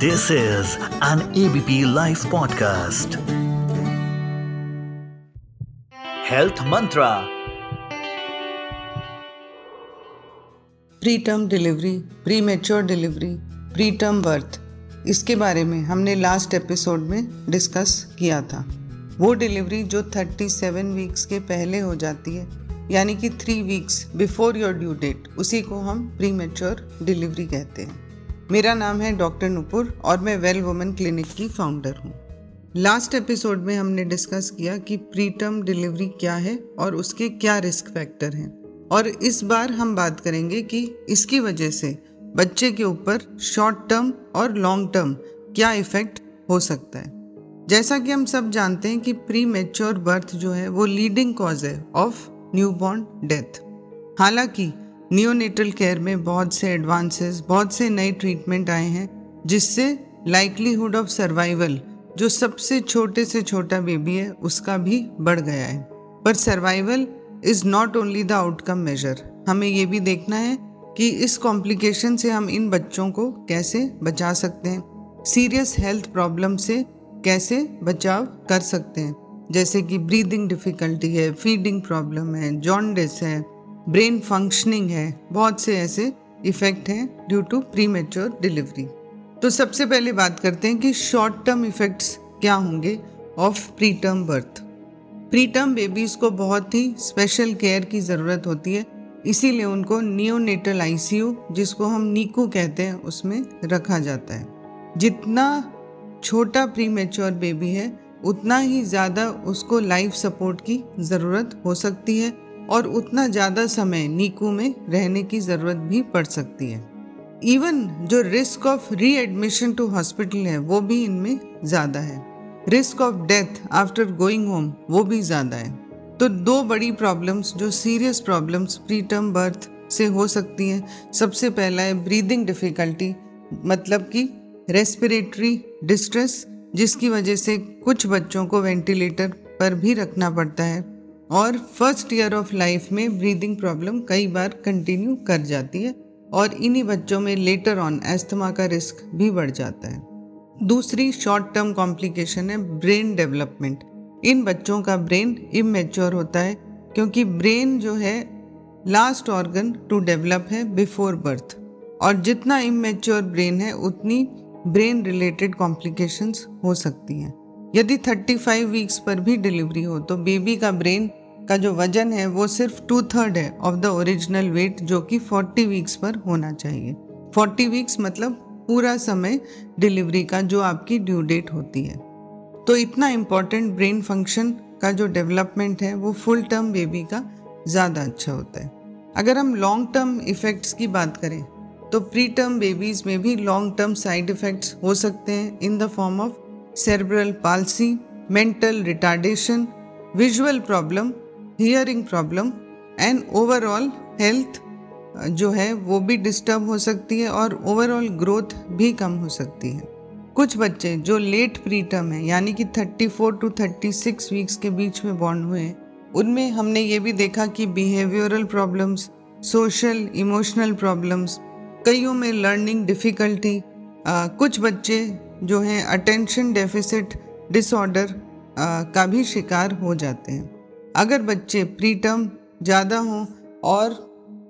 This is an ABP Life podcast. Health Mantra. Preterm delivery premature delivery pre birth इसके बारे में हमने last episode में discuss किया था। वो डिलीवरी जो 37 वीक्स के पहले हो जाती है, यानी कि three weeks before your due date उसी को हम प्री मेच्योर डिलीवरी कहते हैं। मेरा नाम है डॉक्टर नुपुर और मैं वेल वुमेन क्लिनिक की फाउंडर हूँ। लास्ट एपिसोड में हमने डिस्कस किया कि प्री टर्म डिलीवरी क्या है और उसके क्या रिस्क फैक्टर हैं। और इस बार हम बात करेंगे कि इसकी वजह से बच्चे के ऊपर शॉर्ट टर्म और लॉन्ग टर्म क्या इफ़ेक्ट हो सकता है। जैसा कि हम सब जानते हैं कि प्री मेच्योर बर्थ जो है वो लीडिंग कॉज है ऑफ़ न्यूबॉर्न डेथ हालाँकि नियोनेटल केयर में बहुत से एडवांसेस बहुत से नए ट्रीटमेंट आए हैं, जिससे लाइकलीहुड ऑफ़ सर्वाइवल जो सबसे छोटे से छोटा बेबी है, उसका भी बढ़ गया है। पर survival is not only the outcome major हमें ये भी देखना है कि इस कॉम्प्लिकेशन से हम इन बच्चों को कैसे बचा सकते हैं सीरियस हेल्थ प्रॉब्लम से कैसे बचाव कर सकते हैं। जैसे कि ब्रीदिंग डिफ़िकल्टी है फीडिंग प्रॉब्लम है जॉन्डिस है ब्रेन फंक्शनिंग है, बहुत से ऐसे इफ़ेक्ट हैं due to premature delivery तो सबसे पहले बात करते हैं कि शॉर्ट टर्म इफेक्ट्स क्या होंगे of preterm birth preterm babies को बहुत ही स्पेशल केयर की ज़रूरत होती है, इसीलिए उनको नियोनेटल आईसीयू जिसको हम नीकू कहते हैं, उसमें रखा जाता है. जितना छोटा प्री मेच्योर बेबी है, उतना ही ज़्यादा उसको लाइफ सपोर्ट की ज़रूरत हो सकती है और उतना ज़्यादा समय नीकू में रहने की ज़रूरत भी पड़ सकती है। इवन जो risk of readmission to hospital है, वो भी इनमें ज़्यादा है। Risk of death after going home वो भी ज़्यादा है। तो दो बड़ी प्रॉब्लम्स जो serious problems preterm birth से हो सकती हैं। सबसे पहला है ब्रीदिंग डिफ़िकल्टी मतलब कि रेस्पिरेटरी डिस्ट्रेस जिसकी वजह से कुछ बच्चों को वेंटिलेटर पर भी रखना पड़ता है। और फ़र्स्ट ईयर ऑफ़ लाइफ में ब्रीदिंग प्रॉब्लम कई बार कंटिन्यू कर जाती है और इन्हीं बच्चों में लेटर ऑन एस्थमा का रिस्क भी बढ़ जाता है। दूसरी शॉर्ट टर्म कॉम्प्लिकेशन है ब्रेन डेवलपमेंट इन बच्चों का ब्रेन इमेच्योर होता है क्योंकि ब्रेन जो है लास्ट ऑर्गन टू डेवलप है बिफोर बर्थ और जितना इमेच्योर ब्रेन है, उतनी ब्रेन रिलेटेड कॉम्प्लिकेशंस हो सकती हैं। यदि 35 वीक्स पर भी डिलीवरी हो तो बेबी का ब्रेन का जो वज़न है वो सिर्फ़ टू थर्ड है ऑफ़ द ओरिजिनल वेट जो कि 40 वीक्स पर होना चाहिए। 40 वीक्स मतलब पूरा समय डिलीवरी का जो आपकी ड्यू डेट होती है। तो इतना इंपॉर्टेंट ब्रेन फ़ंक्शन का जो डेवलपमेंट है, वो फुल टर्म बेबी का ज़्यादा अच्छा होता है। अगर हम लॉन्ग टर्म इफ़ेक्ट्स की बात करें तो प्री टर्म बेबीज़ में भी लॉन्ग टर्म साइड इफ़ेक्ट्स हो सकते हैं in the form of cerebral palsy mental retardation visual problem hearing problem and overall health जो है, वो भी डिस्टर्ब हो सकती है और ओवरऑल ग्रोथ भी कम हो सकती है। कुछ बच्चे जो लेट प्री टर्म है, यानी कि 34 टू 36 वीक्स के बीच में बॉर्न हुए उनमें हमने ये भी देखा कि behavioural problems social emotional problems कईयों में लर्निंग डिफ़िकल्टी कुछ बच्चे जो हैं अटेंशन डेफिसिट डिसऑर्डर का भी शिकार हो जाते हैं। अगर बच्चे प्री टर्म ज़्यादा हों और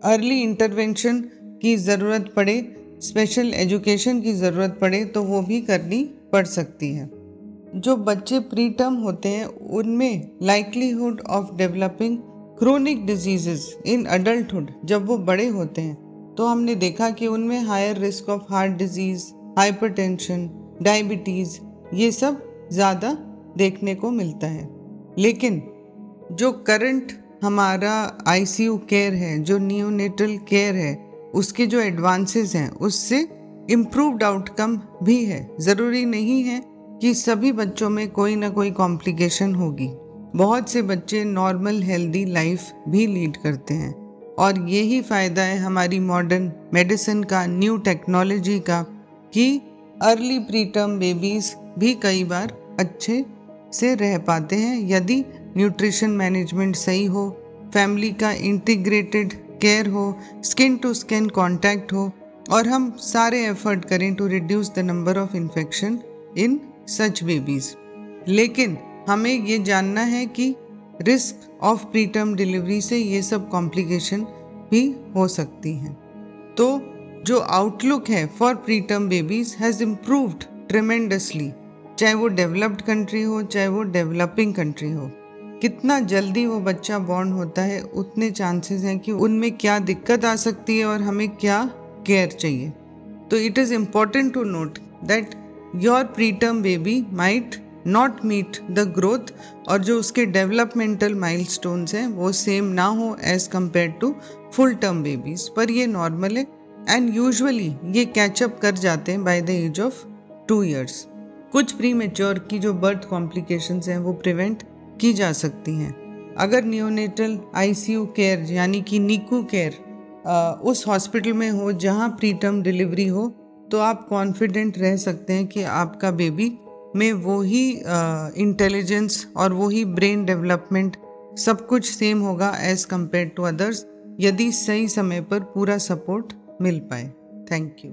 अर्ली इंटरवेंशन की ज़रूरत पड़े स्पेशल एजुकेशन की ज़रूरत पड़े तो वो भी करनी पड़ सकती है। जो बच्चे प्री टर्म होते हैं, उनमें likelihood of developing chronic diseases in adulthood जब वो बड़े होते हैं तो हमने देखा कि उनमें higher risk of heart disease hypertension diabetes ये सब ज़्यादा देखने को मिलता है। लेकिन जो करंट हमारा आईसीयू केयर है, जो नियोनेटल केयर है, उसके जो एडवांसेस हैं, उससे इम्प्रूव्ड आउटकम भी है। ज़रूरी नहीं है कि सभी बच्चों में कोई ना कोई कॉम्प्लिकेशन होगी। बहुत से बच्चे नॉर्मल हेल्दी लाइफ भी लीड करते हैं। और यही फ़ायदा है हमारी मॉडर्न मेडिसिन का न्यू टेक्नोलॉजी का, कि अर्ली प्रीटर्म बेबीज़ भी कई बार अच्छे से रह पाते हैं। यदि न्यूट्रिशन मैनेजमेंट सही हो, फैमिली का इंटीग्रेटेड केयर हो, स्किन टू स्किन कांटेक्ट हो, और हम सारे एफर्ट करें to reduce the number of infection in such babies लेकिन हमें ये जानना है कि रिस्क ऑफ़ प्रीटर्म डिलीवरी से ये सब कॉम्प्लिकेशन भी हो सकती हैं। तो जो आउटलुक है for preterm babies has improved tremendously चाहे वो डेवलप्ड कंट्री हो, चाहे वो डेवलपिंग कंट्री हो। कितना जल्दी वो बच्चा बॉर्न होता है, उतने चांसेस हैं कि उनमें क्या दिक्कत आ सकती है और हमें क्या केयर चाहिए। तो it is important to note that your preterm baby might not meet the growth और जो उसके डेवलपमेंटल माइलस्टोन्स हैं, वो सेम ना हो as compare to full term babies पर ये नॉर्मल है एंड यूजुअली ये कैचअप कर जाते हैं by the age of two years कुछ प्री मेच्योर की जो बर्थ कॉम्प्लिकेशंस हैं, वो प्रिवेंट की जा सकती हैं। अगर न्यूनेटल आईसीयू केयर यानी कि नीकू केयर उस हॉस्पिटल में हो जहाँ प्रीटर्म डिलीवरी हो तो आप कॉन्फिडेंट रह सकते हैं कि आपका बेबी में वो ही इंटेलिजेंस और वो ही ब्रेन डेवलपमेंट सब कुछ सेम होगा एज कंपेयर टू अदर्स यदि सही समय पर पूरा सपोर्ट मिल पाए। Thank you